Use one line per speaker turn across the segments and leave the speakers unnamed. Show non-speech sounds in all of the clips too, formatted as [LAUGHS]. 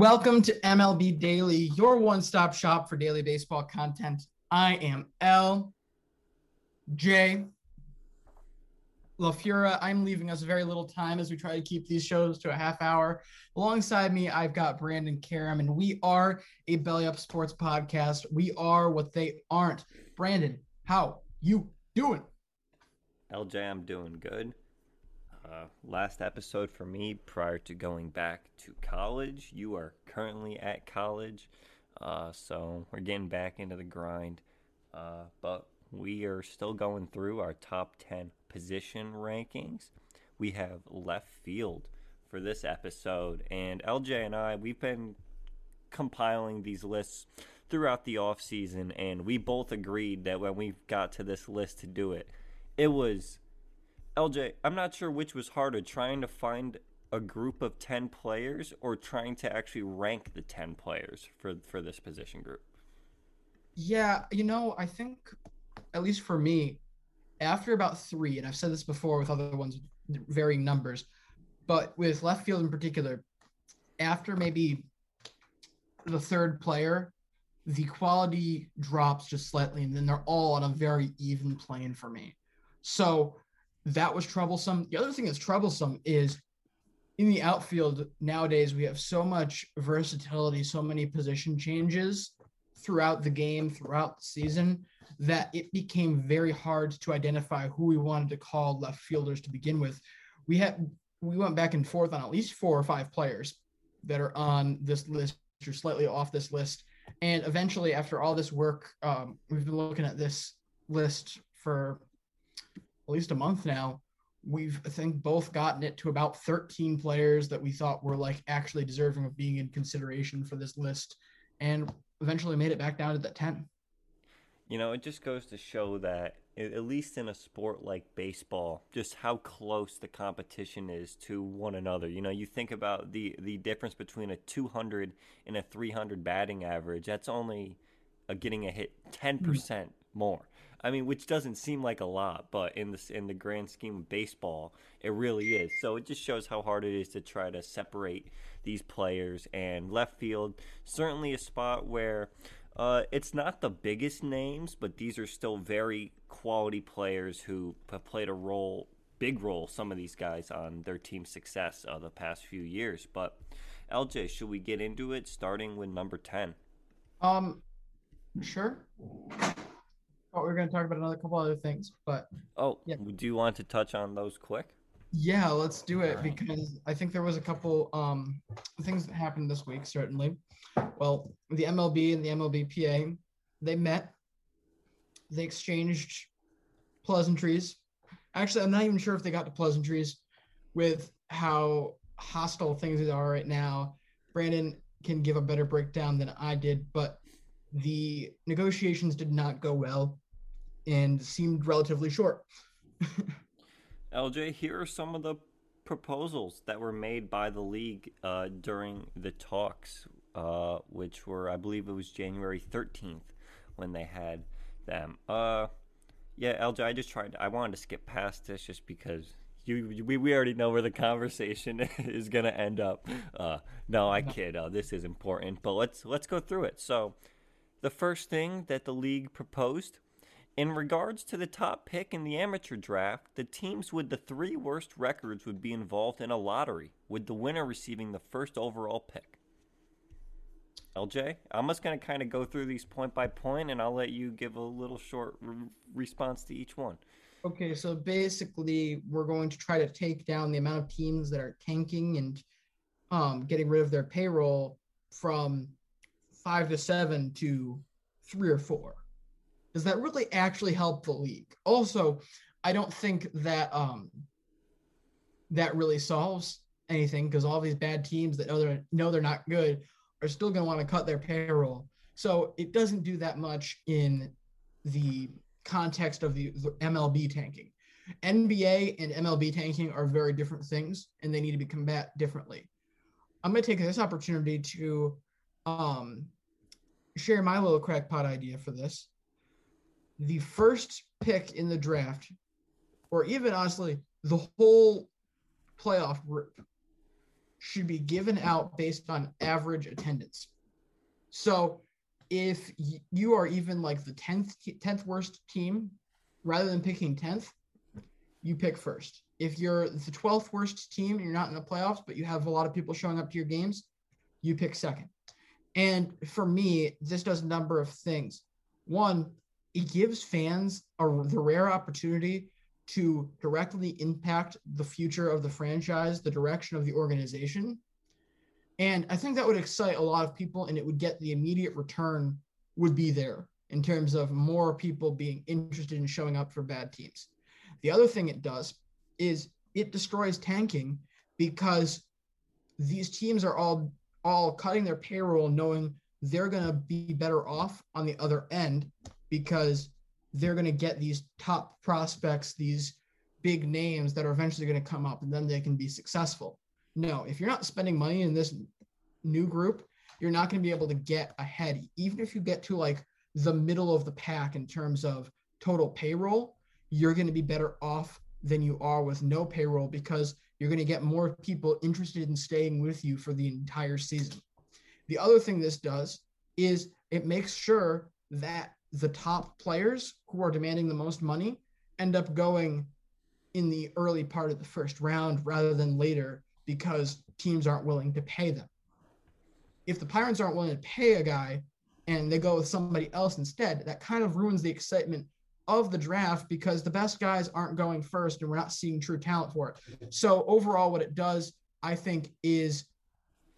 Welcome to MLB Daily, your one stop shop for daily baseball content. I am L. J. LaFura. I'm leaving us very little time as we try to keep these shows to a half hour. Alongside me, I've got Brandon Karam, and we are a Belly Up Sports podcast. We are what they aren't. Brandon, how you doing?
LJ, I'm doing good. Uh, last episode for me prior to going back to college. You are currently at college, uh, so we're getting back into the grind. Uh, but we are still going through our top 10 position rankings. We have left field for this episode, and LJ and I, we've been compiling these lists throughout the off season, and we both agreed that when we got to this list to do it, it was LJ, I'm not sure which was harder, trying to find a group of 10 players or trying to actually rank the 10 players for for this position group.
Yeah, you know, I think at least for me, after about 3, and I've said this before with other ones varying numbers, but with left field in particular, after maybe the third player, the quality drops just slightly, and then they're all on a very even plane for me. So that was troublesome. The other thing that's troublesome is in the outfield nowadays, we have so much versatility, so many position changes throughout the game, throughout the season, that it became very hard to identify who we wanted to call left fielders to begin with. We had we went back and forth on at least four or five players that are on this list or slightly off this list. And eventually, after all this work, um, we've been looking at this list for at least a month now, we've I think both gotten it to about 13 players that we thought were like actually deserving of being in consideration for this list, and eventually made it back down to that 10.
You know, it just goes to show that at least in a sport like baseball, just how close the competition is to one another. You know, you think about the the difference between a 200 and a 300 batting average. That's only a getting a hit 10% more. I mean, which doesn't seem like a lot, but in this in the grand scheme of baseball, it really is. So it just shows how hard it is to try to separate these players. And left field, certainly a spot where uh, it's not the biggest names, but these are still very quality players who have played a role, big role, some of these guys on their team's success uh, the past few years. But LJ, should we get into it starting with number 10?
Um, sure. Oh, we're going to talk about another couple other things, but
Oh,
Yeah.
do you want to touch on those quick?
yeah, let's do it because I think there was a couple um things that happened this week. Certainly, well, the MLB and the MLBPA they met. They exchanged pleasantries. Actually, I'm not even sure if they got to pleasantries with how hostile things are right now. Brandon can give a better breakdown than I did, but the negotiations did not go well and seemed relatively short. [LAUGHS]
LJ, here are some of the proposals that were made by the league uh, during the talks, uh, which were, I believe it was January 13th when they had them. Uh, yeah, LJ, I just tried, I wanted to skip past this just because. You, we, we already know where the conversation [LAUGHS] is going to end up. Uh, no, I kid. Uh, this is important, but let's let's go through it. So, the first thing that the league proposed in regards to the top pick in the amateur draft, the teams with the three worst records would be involved in a lottery, with the winner receiving the first overall pick. LJ, I'm just going to kind of go through these point by point, and I'll let you give a little short re- response to each one.
Okay, so basically, we're going to try to take down the amount of teams that are tanking and um, getting rid of their payroll from five to seven to three or four. Does that really actually help the league? Also, I don't think that um, that really solves anything because all these bad teams that know they're know they're not good are still going to want to cut their payroll. So it doesn't do that much in the context of the, the MLB tanking. NBA and MLB tanking are very different things, and they need to be combat differently. I'm going to take this opportunity to um, share my little crackpot idea for this. The first pick in the draft, or even honestly, the whole playoff group, should be given out based on average attendance. So if you are even like the 10th 10th worst team rather than picking 10th you pick first if you're the 12th worst team and you're not in the playoffs but you have a lot of people showing up to your games you pick second and for me this does a number of things one it gives fans a, the rare opportunity to directly impact the future of the franchise the direction of the organization and I think that would excite a lot of people and it would get the immediate return would be there in terms of more people being interested in showing up for bad teams. The other thing it does is it destroys tanking because these teams are all all cutting their payroll knowing they're going to be better off on the other end because they're going to get these top prospects, these big names that are eventually going to come up and then they can be successful. No, if you're not spending money in this new group, you're not going to be able to get ahead. Even if you get to like the middle of the pack in terms of total payroll, you're going to be better off than you are with no payroll because you're going to get more people interested in staying with you for the entire season. The other thing this does is it makes sure that the top players who are demanding the most money end up going in the early part of the first round rather than later because teams aren't willing to pay them. If the Pirates aren't willing to pay a guy and they go with somebody else instead, that kind of ruins the excitement of the draft because the best guys aren't going first and we're not seeing true talent for it. So overall what it does, I think is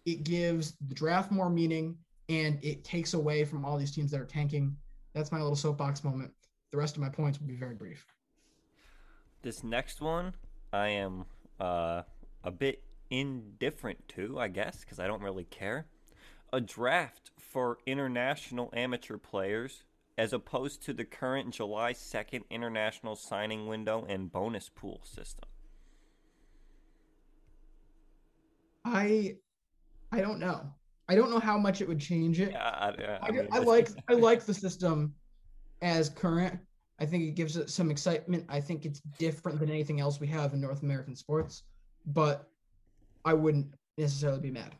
it gives the draft more meaning and it takes away from all these teams that are tanking. That's my little soapbox moment. The rest of my points will be very brief.
This next one, I am uh, a bit indifferent to, I guess, because I don't really care. A draft for international amateur players as opposed to the current July 2nd international signing window and bonus pool system.
I I don't know. I don't know how much it would change it.
Yeah, I, I,
I,
mean,
I like [LAUGHS] I like the system as current. I think it gives it some excitement. I think it's different than anything else we have in North American sports, but I wouldn't necessarily be mad.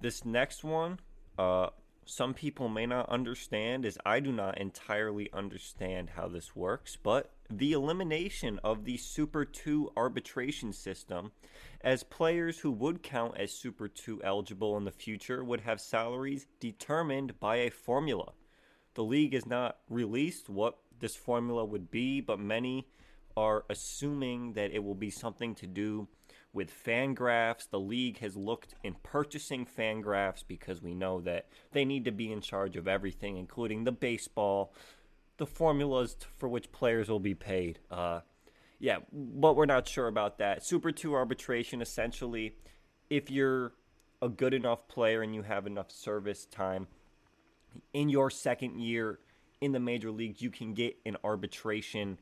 This next one, uh, some people may not understand is I do not entirely understand how this works, but the elimination of the Super 2 arbitration system as players who would count as Super 2 eligible in the future would have salaries determined by a formula. The league has not released what this formula would be, but many are assuming that it will be something to do with Fangraphs. The league has looked in purchasing Fangraphs because we know that they need to be in charge of everything, including the baseball, the formulas for which players will be paid. Uh, yeah, but we're not sure about that. Super 2 arbitration essentially, if you're a good enough player and you have enough service time in your second year in the major leagues, you can get an arbitration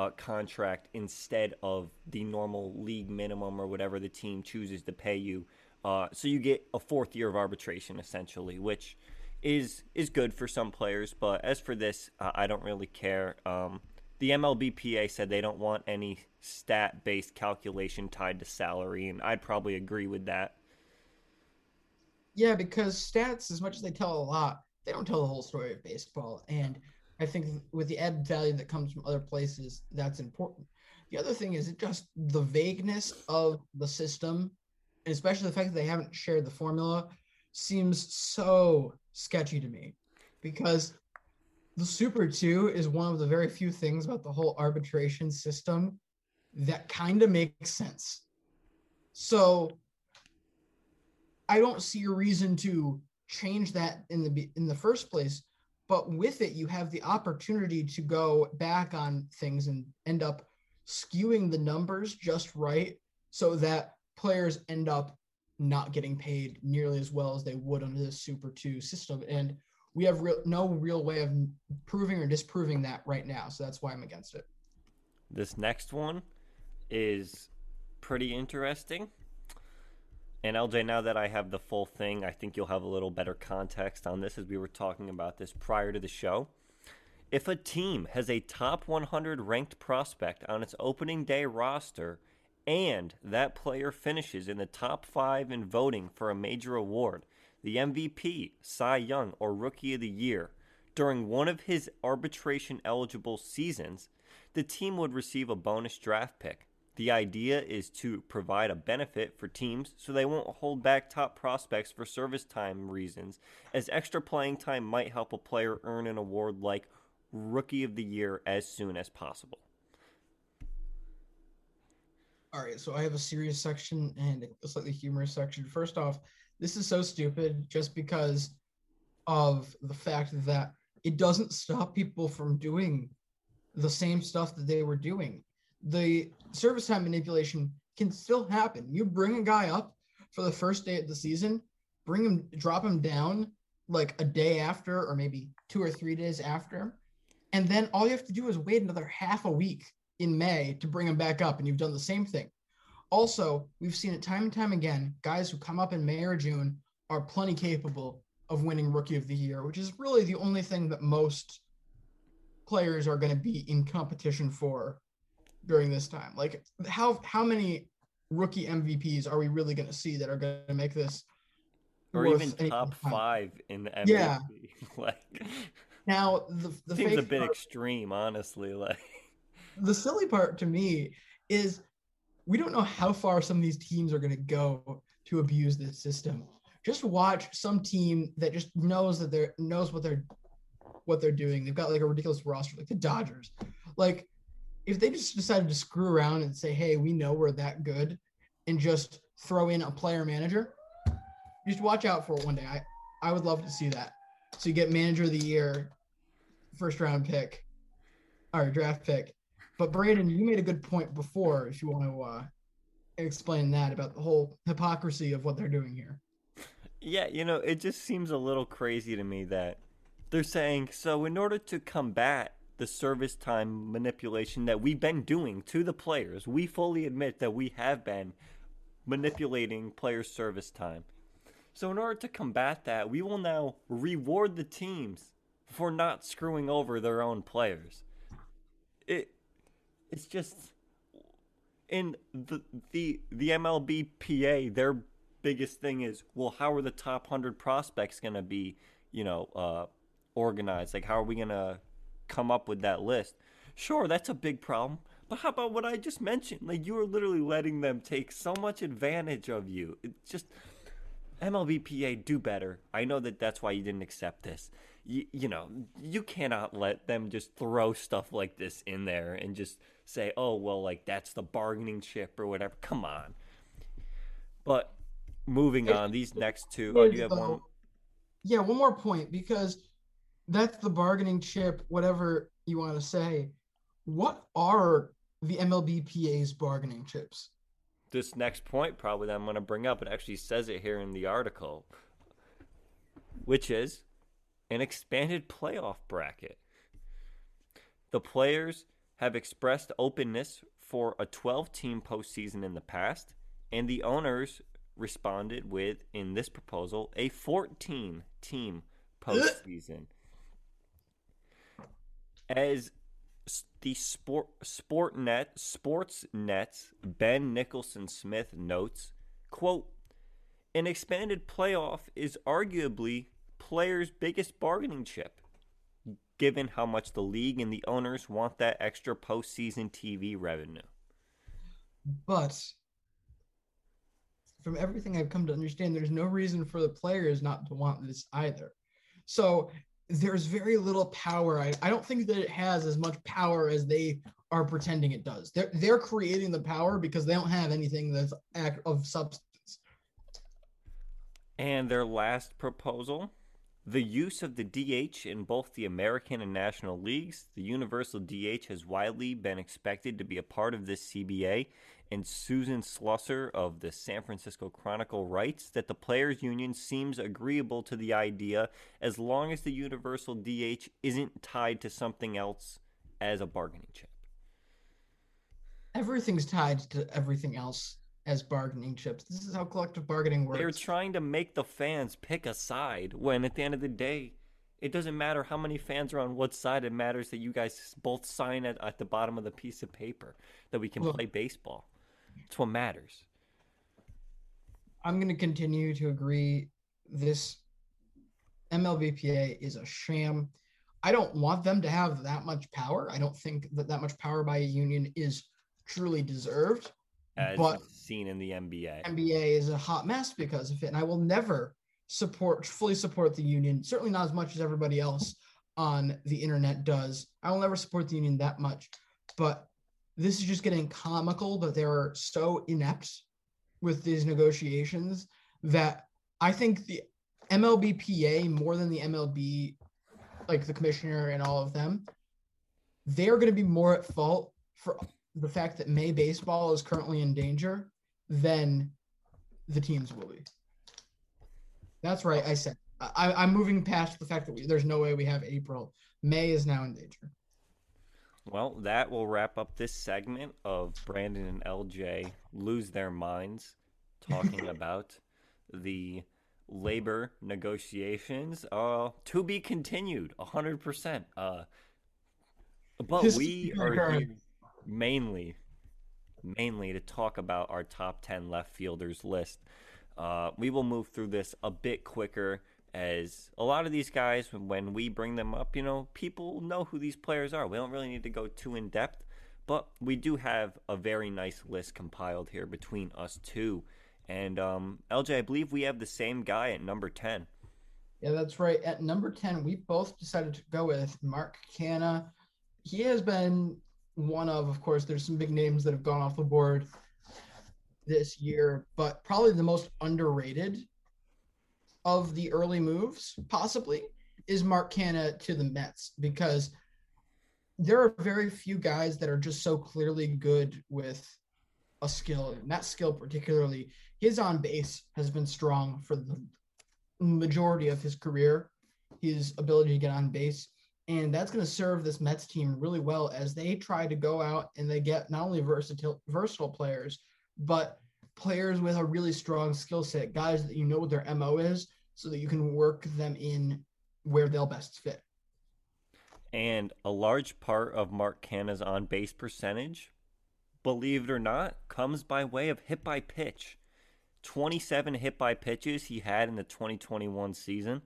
uh, contract instead of the normal league minimum or whatever the team chooses to pay you. Uh, so you get a fourth year of arbitration essentially, which is is good for some players. But as for this, uh, I don't really care. Um, the MLBPA said they don't want any stat based calculation tied to salary, and I'd probably agree with that.
Yeah, because stats, as much as they tell a lot, they don't tell the whole story of baseball. And I think with the added value that comes from other places, that's important. The other thing is just the vagueness of the system, and especially the fact that they haven't shared the formula, seems so sketchy to me because the Super 2 is one of the very few things about the whole arbitration system that kind of makes sense. So I don't see a reason to change that in the in the first place but with it you have the opportunity to go back on things and end up skewing the numbers just right so that players end up not getting paid nearly as well as they would under the super 2 system. And we have real, no real way of proving or disproving that right now. So that's why i'm against it.
This next one is pretty interesting and LJ, now that I have the full thing, I think you'll have a little better context on this as we were talking about this prior to the show. If a team has a top 100 ranked prospect on its opening day roster and that player finishes in the top five in voting for a major award, the MVP, Cy Young, or Rookie of the Year, during one of his arbitration eligible seasons, the team would receive a bonus draft pick. The idea is to provide a benefit for teams so they won't hold back top prospects for service time reasons, as extra playing time might help a player earn an award like Rookie of the Year as soon as possible.
All right, so I have a serious section and a slightly humorous section. First off, this is so stupid just because of the fact that it doesn't stop people from doing the same stuff that they were doing the service time manipulation can still happen. You bring a guy up for the first day of the season, bring him, drop him down like a day after, or maybe two or three days after. And then all you have to do is wait another half a week in May to bring him back up, and you've done the same thing. Also, we've seen it time and time again. Guys who come up in May or June are plenty capable of winning Rookie of the Year, which is really the only thing that most players are going to be in competition for during this time? Like how how many rookie MVPs are we really going to see that are going to make this
or even top five in the MVP? Yeah. [LAUGHS] like
now the the
seems a bit part, extreme, honestly. Like
the silly part to me is we don't know how far some of these teams are going to go to abuse this system. Just watch some team that just knows that they're knows what they're what they're doing. They've got like a ridiculous roster, like the Dodgers. Like if they just decided to screw around and say, "Hey, we know we're that good," and just throw in a player manager, just watch out for it one day. I I would love to see that. So you get manager of the year, first round pick, or draft pick. But Brandon, you made a good point before. If you want to uh, explain that about the whole hypocrisy of what they're doing here.
Yeah, you know, it just seems a little crazy to me that they're saying so in order to combat the service time manipulation that we've been doing to the players. We fully admit that we have been manipulating player service time. So, in order to combat that, we will now reward the teams for not screwing over their own players. It, it's just in the the the MLBPA, their biggest thing is, well, how are the top hundred prospects going to be you know, uh, organize? Like, how are we going to come up with that list? Sure, that's a big problem. But how about what I just mentioned? Like, you are literally letting them take so much advantage of you. It's just MLBPA do better. I know that that's why you didn't accept this. You, you know, you cannot let them just throw stuff like this in there and just say, "Oh, well, like that's the bargaining chip or whatever." Come on. But moving on, these next two. Oh, you have one?
Yeah, one more point because that's the bargaining chip, whatever you want to say. What are the MLBPA's bargaining chips?
This next point, probably that I'm going to bring up, it actually says it here in the article, which is an expanded playoff bracket. The players have expressed openness for a 12 team postseason in the past, and the owners responded with, in this proposal, a 14 team [LAUGHS] postseason. As the sport Sportnet Sportsnet's Ben Nicholson Smith notes, quote, an expanded playoff is arguably players' biggest bargaining chip, given how much the league and the owners want that extra postseason TV revenue.
But from everything I've come to understand, there's no reason for the players not to want this either. So there's very little power. I, I don't think that it has as much power as they are pretending it does. They're they're creating the power because they don't have anything that's act of substance.
And their last proposal, the use of the DH in both the American and National Leagues. The universal DH has widely been expected to be a part of this CBA and Susan Slusser of the San Francisco Chronicle writes that the players' union seems agreeable to the idea as long as the universal DH isn't tied to something else as a bargaining chip.
Everything's tied to everything else as bargaining chips. This is how collective bargaining works.
They're trying to make the fans pick a side when at the end of the day, it doesn't matter how many fans are on what side. It matters that you guys both sign it at the bottom of the piece of paper that we can play baseball. It's what matters.
I'm going to continue to agree. This MLBPA is a sham. I don't want them to have that much power. I don't think that that much power by a union is truly deserved.
As but seen in the NBA,
NBA is a hot mess because of it, and I will never support fully support the union. Certainly not as much as everybody else on the internet does. I will never support the union that much, but this is just getting comical that they're so inept with these negotiations that I think the MLBPA more than the MLB, like the commissioner and all of them, they're going to be more at fault for the fact that May baseball is currently in danger than the teams will be. That's right. I said I, I'm moving past the fact that we, there's no way we have April. May is now in danger.
Well, that will wrap up this segment of Brandon and LJ lose their minds talking [LAUGHS] about the labor negotiations. Uh, to be continued, hundred percent. Uh, but this we are here mainly, mainly to talk about our top ten left fielders list. Uh, we will move through this a bit quicker as a lot of these guys when we bring them up you know people know who these players are. We don't really need to go too in depth but we do have a very nice list compiled here between us two. And um, lj i believe we have the same guy at number 10
yeah that's right. At number 10 we both decided to go with mark Canha. he has been one of of course there's some big names that have gone off the board this year but probably the most underrated of the early moves, possibly, is Mark Canha to the Mets because there are very few guys that are just so clearly good with a skill, and that skill particularly, his on base has been strong for the majority of his career. His ability to get on base, and that's going to serve this Mets team really well as they try to go out and they get not only versatile versatile players, but players with a really strong skill set, guys that you know what their MO is, so that you can work them in where they'll best fit.
And a large part of Mark Canha's on base percentage, believe it or not, comes by way of hit by pitch. 27 hit by pitches he had in the 2021 season,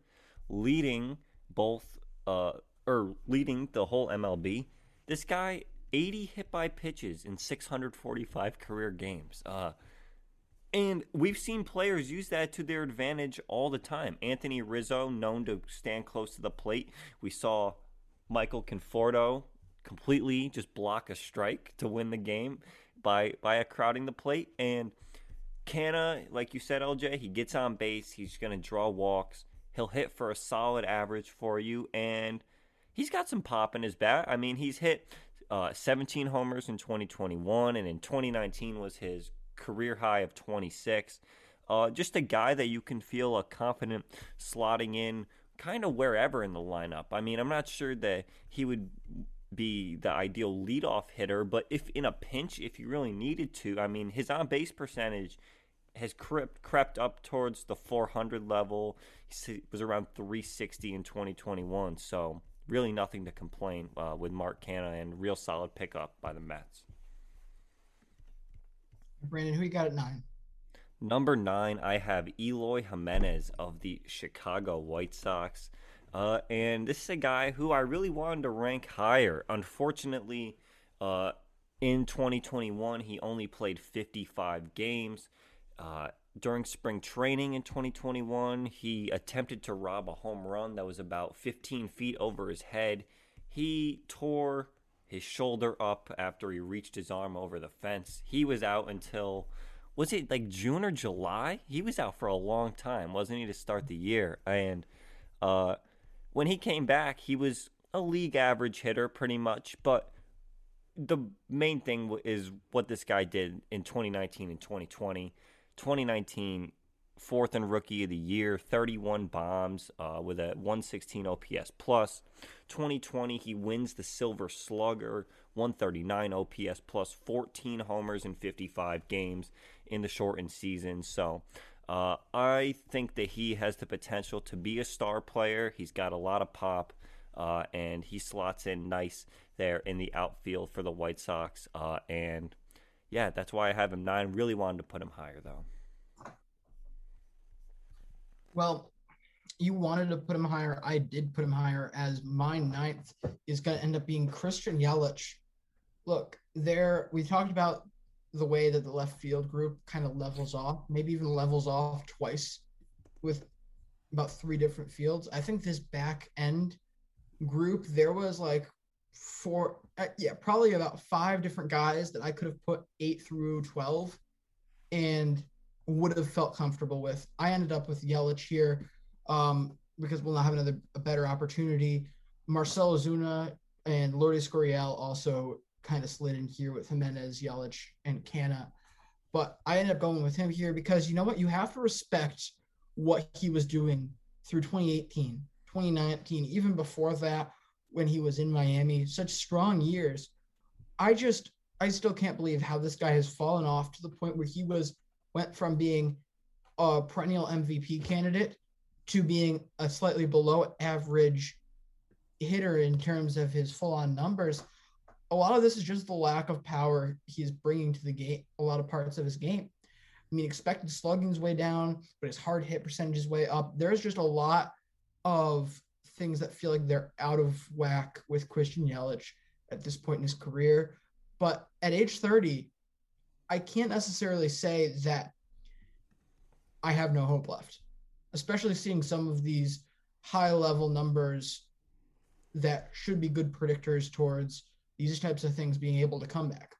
leading both uh or leading the whole MLB. This guy 80 hit by pitches in 645 career games. Uh and we've seen players use that to their advantage all the time. Anthony Rizzo, known to stand close to the plate. We saw Michael Conforto completely just block a strike to win the game by by crowding the plate. And Canha, like you said, LJ, he gets on base. He's going to draw walks. He'll hit for a solid average for you, and he's got some pop in his bat. I mean, he's hit uh, 17 homers in 2021, and in 2019 was his career high of 26. Uh, just a guy that you can feel a confident slotting in kind of wherever in the lineup. I mean, I'm not sure that he would be the ideal leadoff hitter, but if in a pinch, if you really needed to, I mean, his on base percentage has crept, crept up towards the 400 level. He was around 360 in 2021, so really nothing to complain uh, with Mark Canha and real solid pickup by the Mets.
Brandon, who you got at nine?
Number nine, I have Eloy Jimenez of the Chicago White Sox. Uh, and this is a guy who I really wanted to rank higher. Unfortunately, uh, in 2021, he only played 55 games. Uh, during spring training in 2021, he attempted to rob a home run that was about 15 feet over his head. He tore his shoulder up after he reached his arm over the fence. He was out until was it like June or July? He was out for a long time, wasn't he, to start the year? And uh, when he came back, he was a league average hitter pretty much. But the main thing is what this guy did in 2019 and 2020. 2019, fourth and rookie of the year, 31 bombs uh, with a 116 OPS plus. 2020, he wins the Silver Slugger, 139 OPS plus, 14 homers in 55 games in the shortened season. So uh, I think that he has the potential to be a star player. He's got a lot of pop, uh, and he slots in nice there in the outfield for the White Sox. Uh, and yeah, that's why I have him nine. Really wanted to put him higher though.
Well, you wanted to put him higher. I did put him higher as my ninth is going to end up being Christian Yelich. Look, there we talked about the way that the left field group kind of levels off, maybe even levels off twice with about three different fields. I think this back end group, there was like four, uh, yeah, probably about five different guys that I could have put eight through 12 and would have felt comfortable with. I ended up with Yelich here um, because we'll not have another a better opportunity. Marcell Ozuna and Lourdes Gurriel also kind of slid in here with Jimenez, Yelich, and Canha. But I ended up going with him here because you know what? You have to respect what he was doing through 2018, 2019, even before that when he was in Miami. Such strong years. I just, I still can't believe how this guy has fallen off to the point where he was, went from being a perennial MVP candidate to being a slightly below average hitter in terms of his full on numbers a lot of this is just the lack of power he's bringing to the game, a lot of parts of his game. I mean, expected slugging's way down, but his hard hit percentage is way up. There's just a lot of things that feel like they're out of whack with Christian Yelich at this point in his career. But at age 30, I can't necessarily say that I have no hope left, especially seeing some of these high level numbers that should be good predictors towards these types of things being able to come back.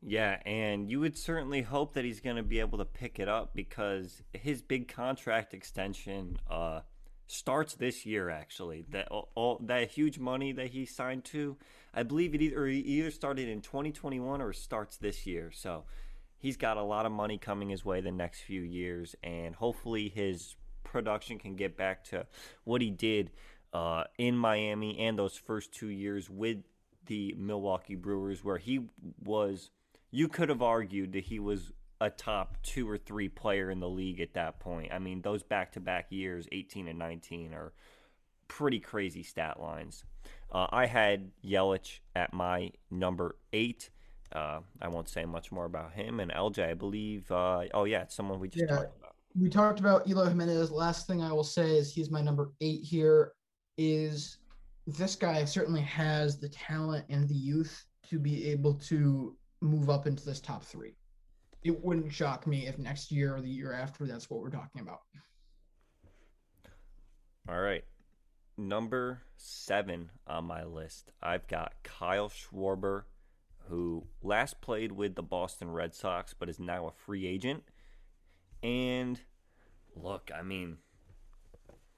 Yeah, and you would certainly hope that he's going to be able to pick it up because his big contract extension uh, starts this year. Actually, that all, that huge money that he signed to, I believe it either either started in 2021 or starts this year. So he's got a lot of money coming his way the next few years, and hopefully his production can get back to what he did uh, in Miami and those first two years with the Milwaukee Brewers, where he was, you could have argued that he was a top two or three player in the league at that point. I mean, those back to back years, 18 and 19, are pretty crazy stat lines. Uh, I had Yelich at my number eight. Uh, I won't say much more about him. And LJ, I believe, uh, oh, yeah, it's someone we just yeah. talked about.
we talked about Eloy Jimenez. Last thing I will say is he's my number eight here. Is this guy certainly has the talent and the youth to be able to move up into this top three. It wouldn't shock me if next year or the year after that's what we're talking about.
All right. Number seven on my list, I've got Kyle Schwarber, who last played with the Boston Red Sox but is now a free agent. And look, I mean,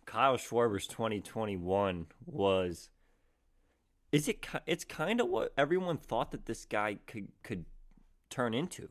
Kyle Schwarber's 2021 was is it it's kind of what everyone thought that this guy could could turn into.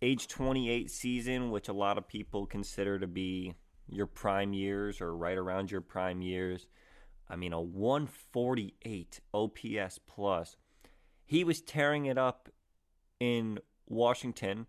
Age 28 season, which a lot of people consider to be your prime years or right around your prime years. I mean, a 148 OPS plus. He was tearing it up in Washington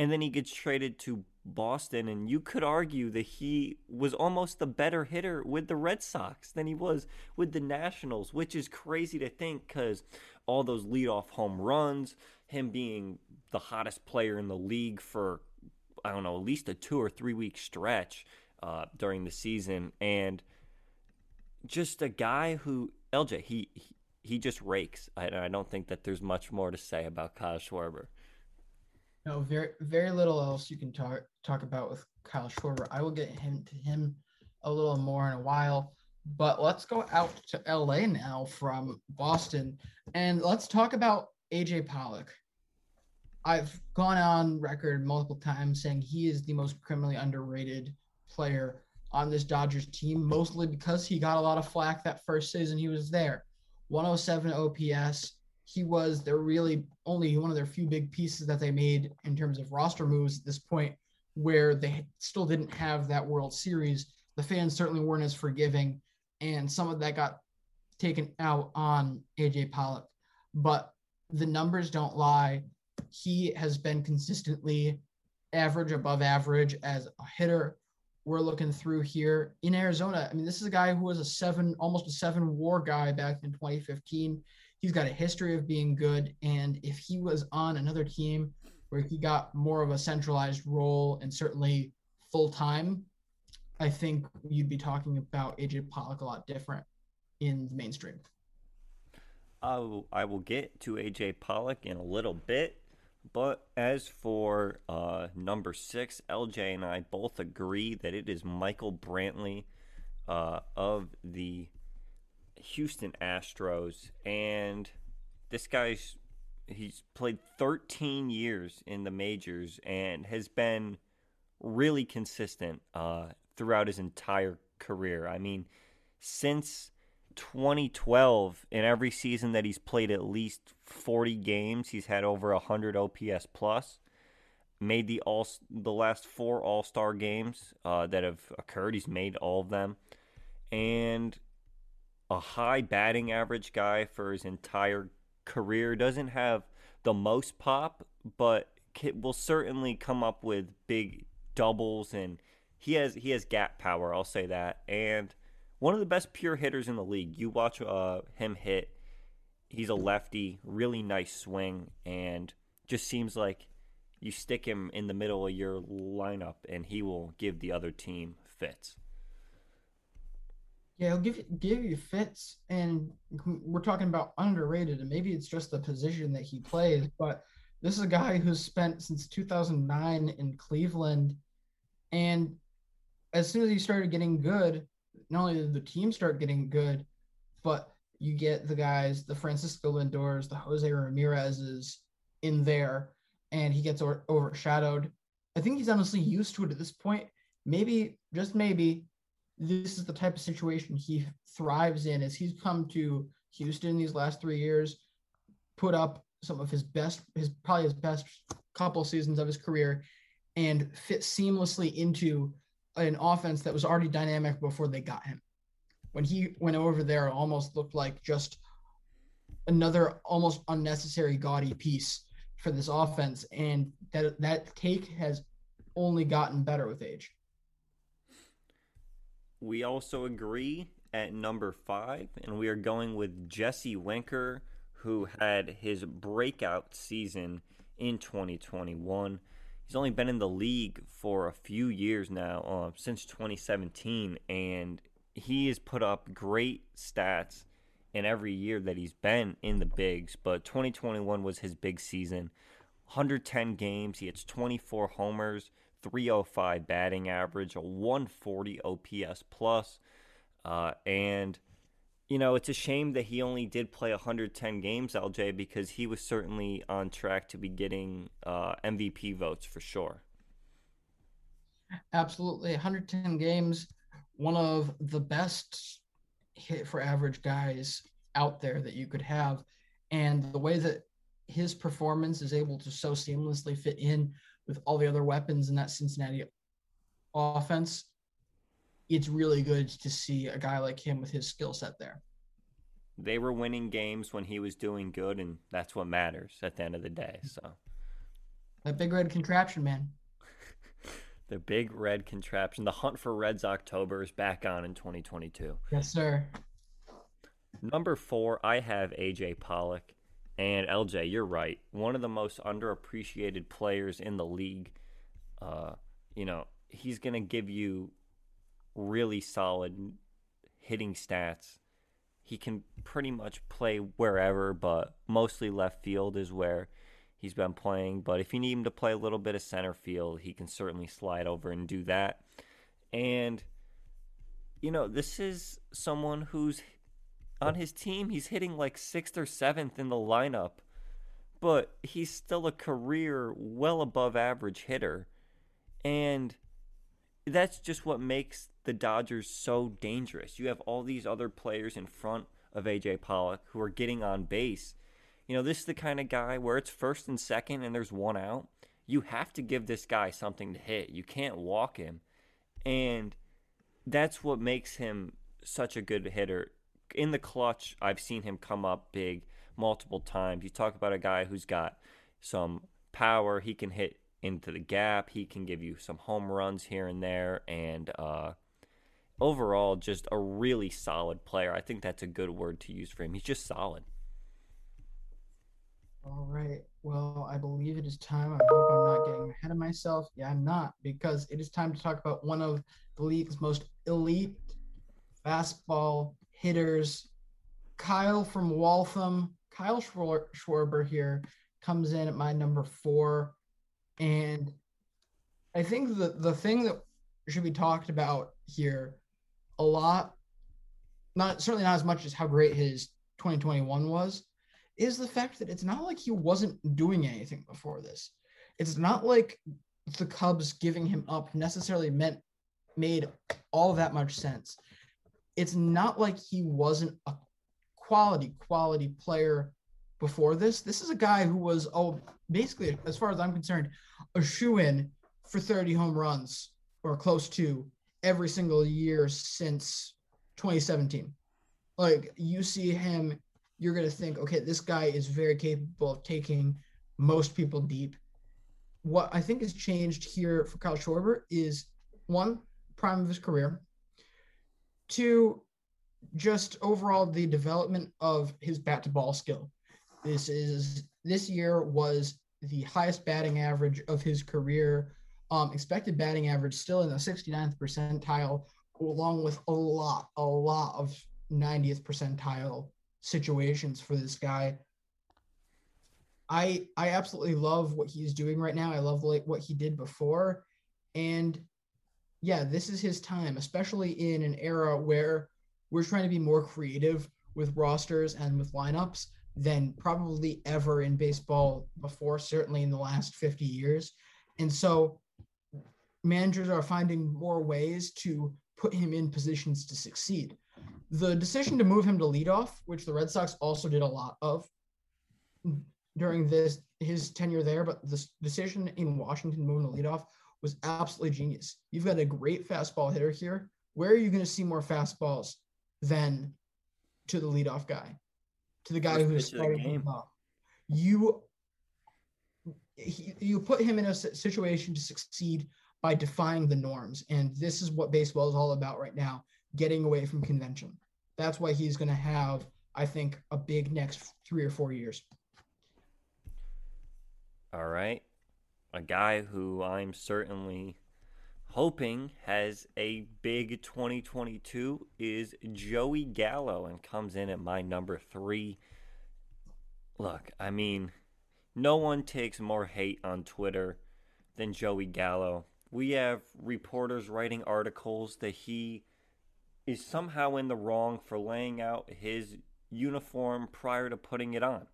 and then he gets traded to Boston, and you could argue that he was almost the better hitter with the Red Sox than he was with the Nationals, which is crazy to think because all those leadoff home runs, him being the hottest player in the league for, I don't know, at least a two or three week stretch uh, during the season, and just a guy who, LJ, he, he, he just rakes. I, I don't think that there's much more to say about Kyle Schwarber.
No, very very little else you can talk talk about with Kyle Schwarber. I will get him to him a little more in a while. But let's go out to LA now from Boston and let's talk about AJ Pollock. I've gone on record multiple times saying he is the most criminally underrated player on this Dodgers team, mostly because he got a lot of flack that first season he was there. 107 OPS, he was their really only one of their few big pieces that they made in terms of roster moves at this point, where they still didn't have that World Series. The fans certainly weren't as forgiving, and some of that got taken out on AJ Pollock. But the numbers don't lie. He has been consistently average, above average as a hitter. We're looking through here in Arizona. I mean, this is a guy who was a seven, almost a seven war guy back in 2015 he's got a history of being good. And if he was on another team where he got more of a centralized role and certainly full time, I think you'd be talking about AJ Pollock a lot different in the mainstream.
I will, I will get to AJ Pollock in a little bit. But as for uh, number six, LJ and I both agree that it is Michael Brantley uh, of the Houston Astros, and this guy's he's played 13 years in the majors and has been really consistent uh, throughout his entire career. I mean, since 2012, in every season that he's played at least 40 games, he's had over 100 OPS plus. Made the all the last four All Star games uh, that have occurred. He's made all of them, and a high batting average guy for his entire career. Doesn't have the most pop, but will certainly come up with big doubles and he has he has gap power. I'll say that. And one of the best pure hitters in the league. You watch uh, him hit. He's a lefty, really nice swing, and just seems like you stick him in the middle of your lineup and he will give the other team fits.
Yeah, he'll give give you fits, and we're talking about underrated, and maybe it's just the position that he plays. But this is a guy who's spent since 2009 in Cleveland, and as soon as he started getting good, not only did the team start getting good, but you get the guys, the Francisco Lindors, the Jose Ramirez's in there, and he gets over- overshadowed. I think he's honestly used to it at this point. Maybe, just maybe, this is the type of situation he thrives in as he's come to Houston these last three years, put up some of his best, his probably his best couple seasons of his career. and fit seamlessly into an offense that was already dynamic before they got him. When he went over there, almost looked like just another almost unnecessary gaudy piece for this offense, and that that take has only gotten better with age.
We also agree at number five, and we are going with Jesse Winker, who had his breakout season in 2021. He's only been in the league for a few years now, uh, since 2017, and he has put up great stats in every year that he's been in the bigs. But 2021 was his big season. 110 games, he hits 24 homers, 305 batting average, a 140 OPS plus, uh, and you know it's a shame that he only did play 110 games, LJ, because he was certainly on track to be getting uh, MVP votes for sure.
Absolutely, 110 games, one of the best hit for average guys out there that you could have, and the way that his performance is able to so seamlessly fit in with all the other weapons in that Cincinnati offense, it's really good to see a guy like him with his skill set there.
They were winning games when he was doing good, and that's what matters at the end of the day. So
that big red contraption, man.
The big red contraption. The hunt for Reds October is back on in 2022.
Yes, sir.
Number four, I have AJ Pollock. And LJ, you're right. One of the most underappreciated players in the league. Uh, you know, he's going to give you really solid hitting stats. He can pretty much play wherever, but mostly left field is where he's been playing. But if you need him to play a little bit of center field, he can certainly slide over and do that. And, you know, this is someone who's on his team, he's hitting like sixth or seventh in the lineup, but he's still a career well above average hitter. And that's just what makes the Dodgers so dangerous. You have all these other players in front of AJ Pollock who are getting on base. You know, this is the kind of guy where it's first and second and there's one out. You have to give this guy something to hit. You can't walk him. And that's what makes him such a good hitter in the clutch, I've seen him come up big multiple times. You talk about a guy who's got some power. He can hit into the gap. He can give you some home runs here and there. And uh, overall, just a really solid player. I think that's a good word to use for him. He's just solid.
All right. Well, I believe it is time. I hope I'm not getting ahead of myself. Yeah, I'm not, because it is time to talk about one of the league's most elite fastball hitters. Kyle from Waltham, Kyle Schwarber here comes in at my number four. And I think the, the thing that should be talked about here a lot, not certainly not as much as how great his 2021 was, is the fact that it's not like he wasn't doing anything before this. It's not like the Cubs giving him up necessarily meant made all that much sense it's not like he wasn't a quality, quality player before this. This is a guy who was, oh, basically, as far as I'm concerned, a shoe in for 30 home runs or close to every single year since 2017. Like you see him, you're going to think, okay, this guy is very capable of taking most people deep. What I think has changed here for Kyle Schwarber is one, prime of his career two, just overall the development of his bat to ball skill. This is this year was the highest batting average of his career. Um, expected batting average still in the 69th percentile, along with a lot, a lot of 90th percentile situations for this guy. I I absolutely love what he's doing right now. I love like what he did before, and yeah, this is his time, especially in an era where we're trying to be more creative with rosters and with lineups than probably ever in baseball before, certainly in the last 50 years. And so managers are finding more ways to put him in positions to succeed. The decision to move him to leadoff, which the Red Sox also did a lot of during this his tenure there, but the decision in Washington moving to leadoff was absolutely genius. You've got a great fastball hitter here. Where are you going to see more fastballs than to the leadoff guy, to the guy
First
who's starting
game.
top? You he, you put him in a situation to succeed by defying the norms, and this is what baseball is all about right now: getting away from convention. That's why he's going to have, I think, a big next three or four years.
All right. A guy who I'm certainly hoping has a big 2022 is Joey Gallo and comes in at my number three. Look, I mean, no one takes more hate on Twitter than Joey Gallo. We have reporters writing articles that he is somehow in the wrong for laying out his uniform prior to putting it on.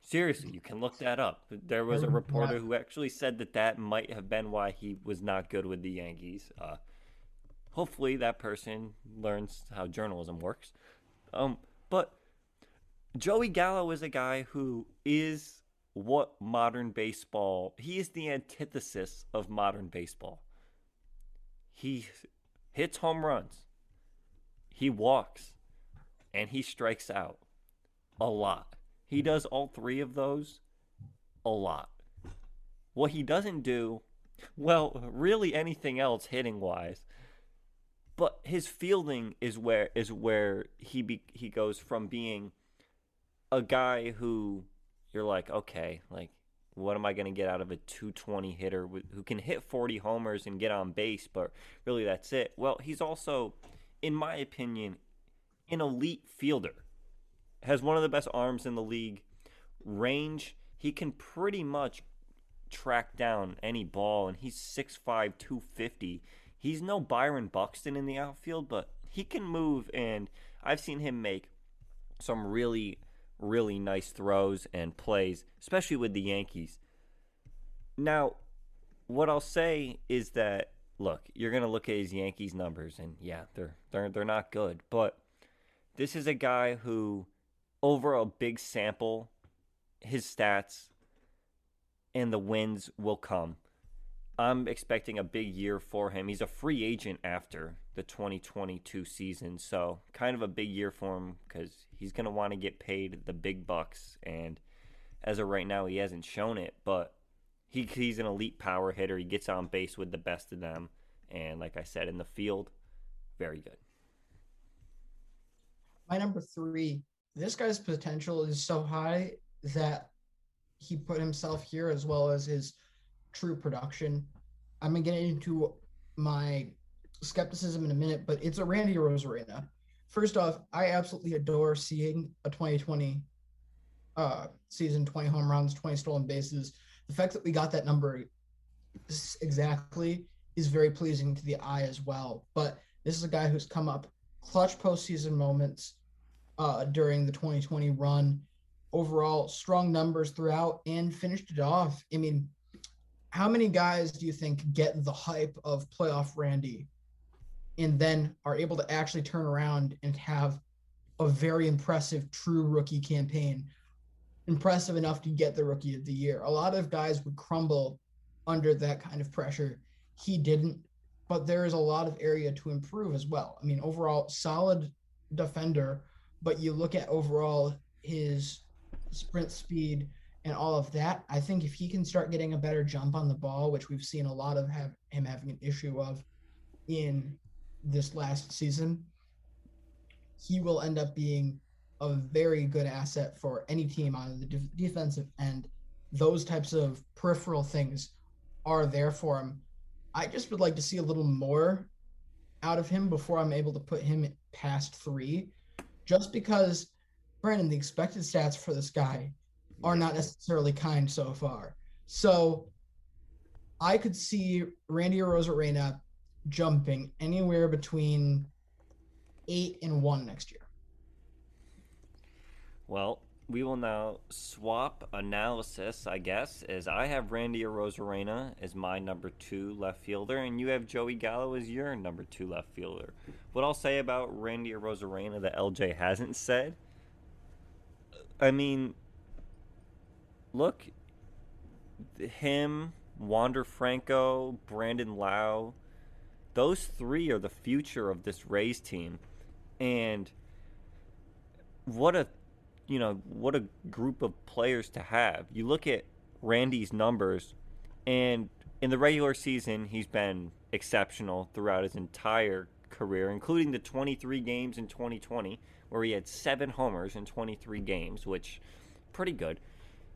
Seriously, you can look that up. There was a reporter who actually said that that might have been why he was not good with the Yankees. Uh, hopefully, that person learns how journalism works. Um, but Joey Gallo is a guy who is what modern baseball. He is the antithesis of modern baseball. He hits home runs. He walks, and he strikes out a lot. He does all three of those a lot. What he doesn't do, well, really anything else hitting wise, but his fielding is where is where he be, he goes from being a guy who you're like, okay, like what am I going to get out of a 220 hitter who can hit 40 homers and get on base, but really that's it. Well, he's also in my opinion an elite fielder has one of the best arms in the league. Range, he can pretty much track down any ball, and he's 6'5, 250. He's no Byron Buxton in the outfield, but he can move, and I've seen him make some really, really nice throws and plays, especially with the Yankees. Now, what I'll say is that look, you're gonna look at his Yankees numbers, and yeah, they're they're they're not good, but this is a guy who over a big sample, his stats and the wins will come. I'm expecting a big year for him. He's a free agent after the 2022 season, so kind of a big year for him because he's going to want to get paid the big bucks. And as of right now, he hasn't shown it, but he, he's an elite power hitter. He gets on base with the best of them. And like I said, in the field, very good.
My number three, this guy's potential is so high that he put himself here as well as his true production. I'm gonna get into my skepticism in a minute, but it's a Randy Arozarena. First off, I absolutely adore seeing a 2020 uh, season, 20 home runs, 20 stolen bases. The fact that we got that number exactly is very pleasing to the eye as well. But this is a guy who's come up clutch postseason moments uh, during the 2020 run. Overall, strong numbers throughout and finished it off. I mean, how many guys do you think get the hype of playoff Randy and then are able to actually turn around and have a very impressive true rookie campaign? Impressive enough to get the rookie of the year. A lot of guys would crumble under that kind of pressure. He didn't, but there is a lot of area to improve as well. I mean, overall, solid defender, but you look at overall his sprint speed and all of that. I think if he can start getting a better jump on the ball, which we've seen a lot of have, him having an issue of in this last season, he will end up being a very good asset for any team on the def- defensive end. Those types of peripheral things are there for him. I just would like to see a little more out of him before I'm able to put him past three, just because, Brandon, the expected stats for this guy are not necessarily kind so far. So I could see Randy Arozarena jumping anywhere between eight and one next year.
Well, we will now swap analysis, I guess, as I have Randy Arozarena as my number two left fielder, and you have Joey Gallo as your number two left fielder. What I'll say about Randy Arozarena that LJ hasn't said, I mean, look, him Wander Franco, Brandon Lowe, those three are the future of this Rays team. And what a you know, what a group of players to have. You look at Randy's numbers and in the regular season he's been exceptional throughout his entire career, including the 23 games in 2020 where he had 7 homers in 23 games, which pretty good.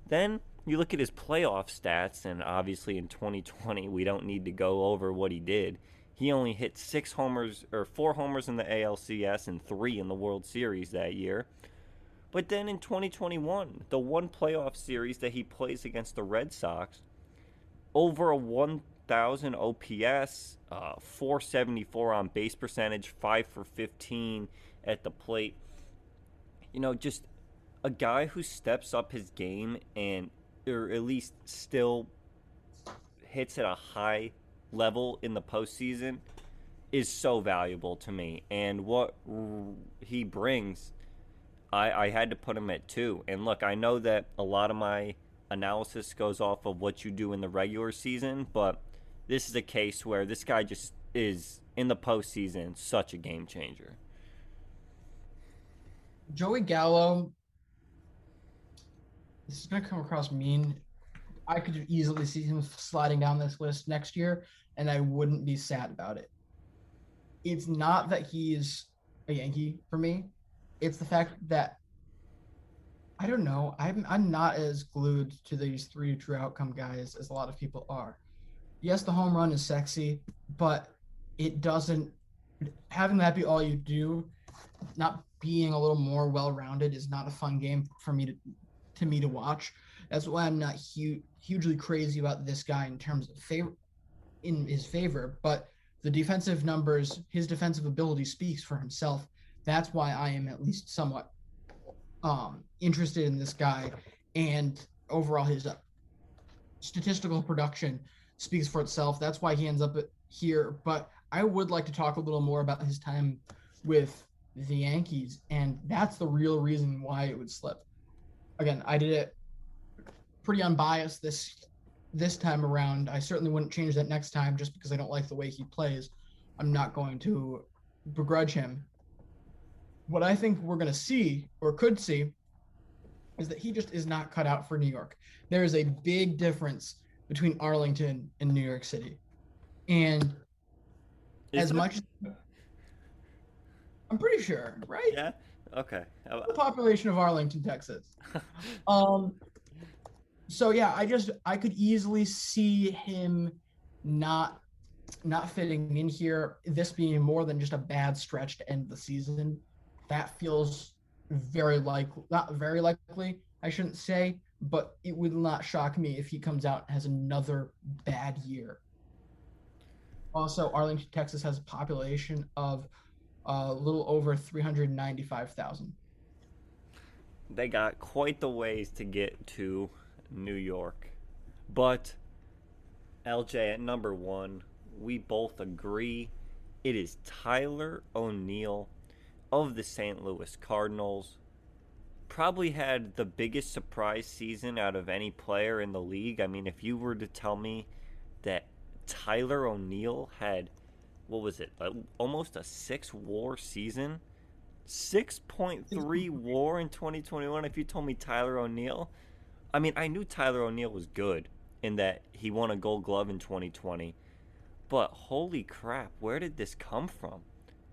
Then you look at his playoff stats, and obviously in 2020, we don't need to go over what he did. He only hit six homers, or four homers in the ALCS and three in the World Series that year. But then in 2021, the one playoff series that he plays against the Red Sox, over a 1,000 OPS, uh, 474 on base percentage, 5 for 15 at the plate. You know, just a guy who steps up his game and or at least still hits at a high level in the postseason is so valuable to me. And what he brings, I, I had to put him at two. And look, I know that a lot of my analysis goes off of what you do in the regular season, but this is a case where this guy just is in the postseason such a game changer.
Joey Gallo this is going to come across mean. I could easily see him sliding down this list next year, and I wouldn't be sad about it. It's not that he's a Yankee for me. It's the fact that I don't know. I'm I'm not as glued to these three true outcome guys as a lot of people are. Yes, the home run is sexy, but it doesn't having that be all you do, not being a little more well rounded is not a fun game for me to to me to watch. That's why I'm not hu- hugely crazy about this guy in terms of favor in his favor, but the defensive numbers, his defensive ability speaks for himself. That's why I am at least somewhat um, interested in this guy, and overall his uh, statistical production speaks for itself. That's why he ends up here. But I would like to talk a little more about his time with the Yankees, and that's the real reason why it would slip again, I did it pretty unbiased this this time around. I certainly wouldn't change that next time just because I don't like the way he plays. I'm not going to begrudge him. What I think we're going to see or could see is that he just is not cut out for New York. There is a big difference between Arlington and New York City. And is as much I'm pretty sure, right?
Yeah. Okay.
The population of Arlington, Texas. [LAUGHS] um. So yeah, I just I could easily see him not not fitting in here. This being more than just a bad stretch to end the season. That feels very likely, not very likely, I shouldn't say, but it would not shock me if he comes out and has another bad year. Also, Arlington, Texas has a population of a little over 395,000.
They got quite the ways to get to New York. But LJ at number 1, we both agree it is Tyler O'Neill of the St. Louis Cardinals. Probably had the biggest surprise season out of any player in the league. I mean, if you were to tell me that Tyler O'Neill had what was it? almost a six WAR season. Six point three [LAUGHS] WAR in 2021. If you told me Tyler O'Neill, I mean, I knew Tyler O'Neill was good in that he won a Gold Glove in 2020, but holy crap, where did this come from?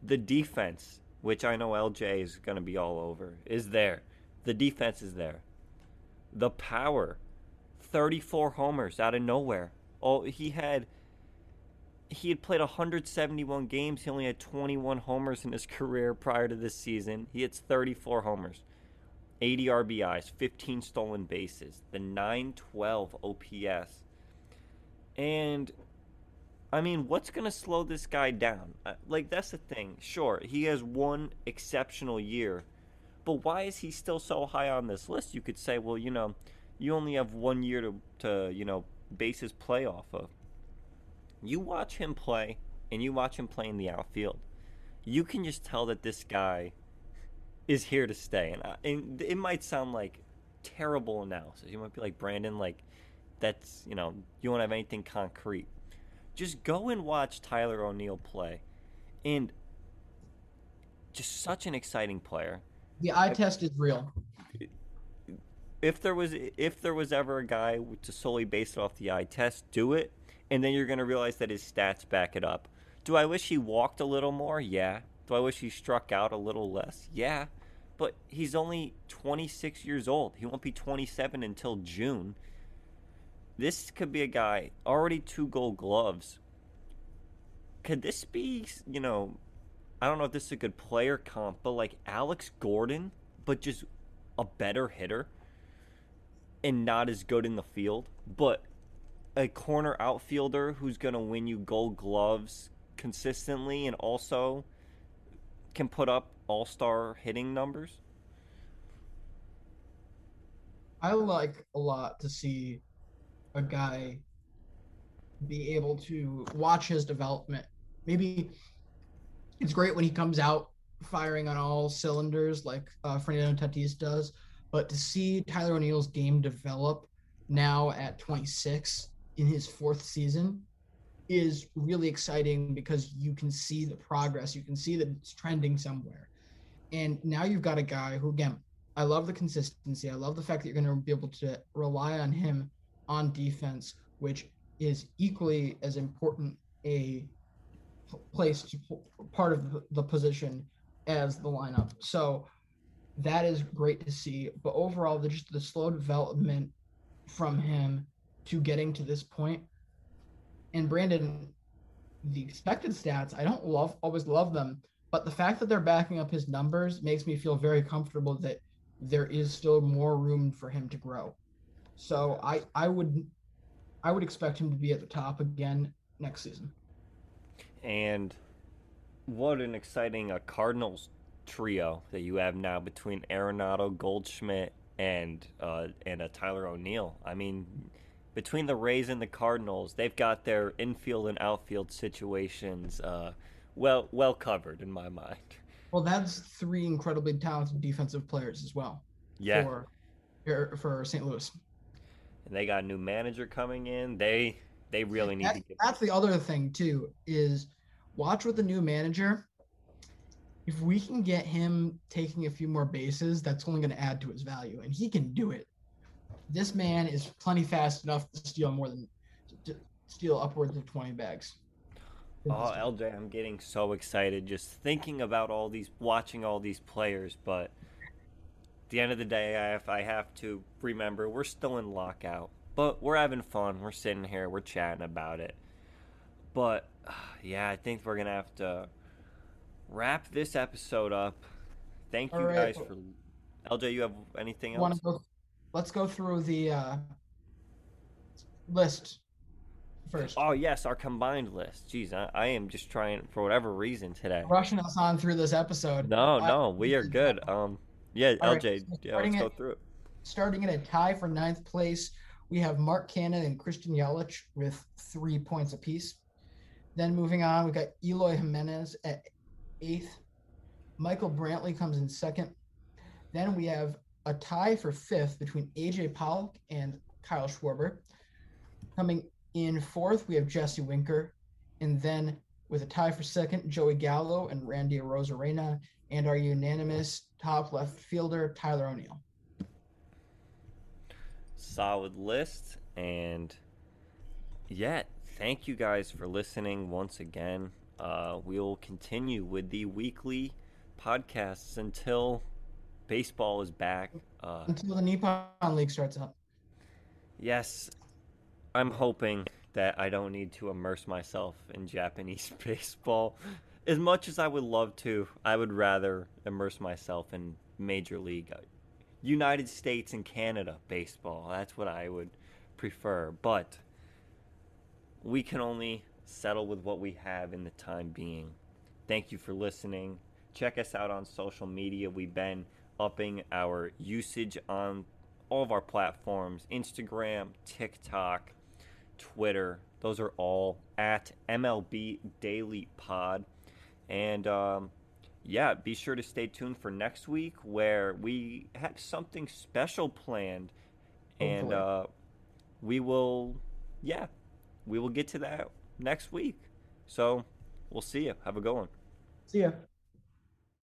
The defense, which I know LJ is going to be all over, is there. The defense is there. The power, 34 homers out of nowhere. Oh, he had he had played 171 games. He only had 21 homers in his [LAUGHS] career prior to this season. He hits 34 homers, 80 RBIs, 15 stolen bases, the 912 OPS. And I mean, what's going to slow this guy down? Uh, like, that's the thing. Sure, he has one exceptional year, but why is he still so high on this list? You could say, well, you know, you only have one year to, to you know, base his play off of you watch him play and you watch him play in the outfield, you can just tell that this guy is here to stay. And, and it might sound like terrible analysis. You might be like, Brandon, like, that's you know you won't have anything concrete. Just go and watch Tyler O'Neill play, and just such an exciting player.
The eye test is real.
If there was if there was ever a guy to solely base it off the eye test, do it, and then you're gonna realize that his stats back it up. Do I wish he walked a little more? Yeah. Do I wish he struck out a little less? Yeah. But he's only 26 years old. He won't be 27 until June. This could be a guy already two gold gloves. Could this be, you know, I don't know if this is a good player comp, but like Alex Gordon, but just a better hitter and not as good in the field, but a corner outfielder who's going to win you gold gloves consistently and also can put up all star hitting numbers?
I like a lot to see a guy be able to watch his development. Maybe it's great when he comes out firing on all cylinders like uh, Fernando Tatis does, but to see Tyler O'Neill's game develop now at 26 in his fourth season is really exciting because you can see the progress. You can see that it's trending somewhere. And now you've got a guy who, again, I love the consistency. I love the fact that you're going to be able to rely on him on defense, which is equally as important a place to part of the position as the lineup. So that is great to see. But overall, the, just the slow development from him to getting to this point. and Brandon, the expected stats, I don't love always love them, but the fact that they're backing up his numbers makes me feel very comfortable that there is still more room for him to grow. So I I would I would expect him to be at the top again next season.
And what an exciting uh, Cardinals trio that you have now between Arenado, Goldschmidt, and uh, and uh, Tyler O'Neill. I mean, between the Rays and the Cardinals, they've got their infield and outfield situations uh, well well covered in my mind.
Well, that's three incredibly talented defensive players as well.
Yeah.
For for St. Louis.
And they got a new manager coming in. They they really need
that,
to get.
That's the other thing too is watch with the new manager. If we can get him taking a few more bases, that's only going to add to his value, and he can do it this man is plenty fast enough to steal more than to steal upwards of 20 bags.
Oh, LJ, I'm getting so excited just thinking about all these, watching all these players. But the end of the day, I have, I have to remember we're still in lockout, but we're having fun. We're sitting here, we're chatting about it. But [SIGHS] yeah, I think we're gonna have to wrap this episode up. Thank you right. guys for. LJ, you have anything else?
Go let's go through the uh, list first.
Oh yes, our combined list. Jeez, I, I, am just trying for whatever reason today.
Rushing us on through this episode.
No, no, we are good. Um, yeah, LJ, right, so yeah, let's go through it.
Starting in a tie for ninth place, we have Mark Canha and Christian Yelich with three points apiece. Then moving on, we've got Eloy Jimenez at eighth. Michael Brantley comes in second. Then we have a tie for fifth between AJ Pollock and Kyle Schwarber. Coming in fourth, we have Jesse Winker. And then with a tie for second, Joey Gallo and Randy Arozarena. And our unanimous top left fielder, Tyler O'Neill.
Solid list. And yeah, thank you guys for listening once again. Uh, we'll continue with the weekly podcasts until baseball is back. Uh,
Until the Nippon League starts up.
Yes, I'm hoping that I don't need to immerse myself in Japanese [LAUGHS] baseball. As much as I would love to, I would rather immerse myself in Major League, uh, United States and Canada baseball. That's what I would prefer. But we can only settle with what we have in the time being. Thank you for listening. Check us out on social media. We've been upping our usage on all of our platforms Instagram, TikTok, Twitter. Those are all at MLB Daily Pod. And um, yeah, be sure to stay tuned for next week where we have something special planned. Hopefully. And uh, we will, yeah, we will get to that next week. So we'll see you. Have a good one.
See ya.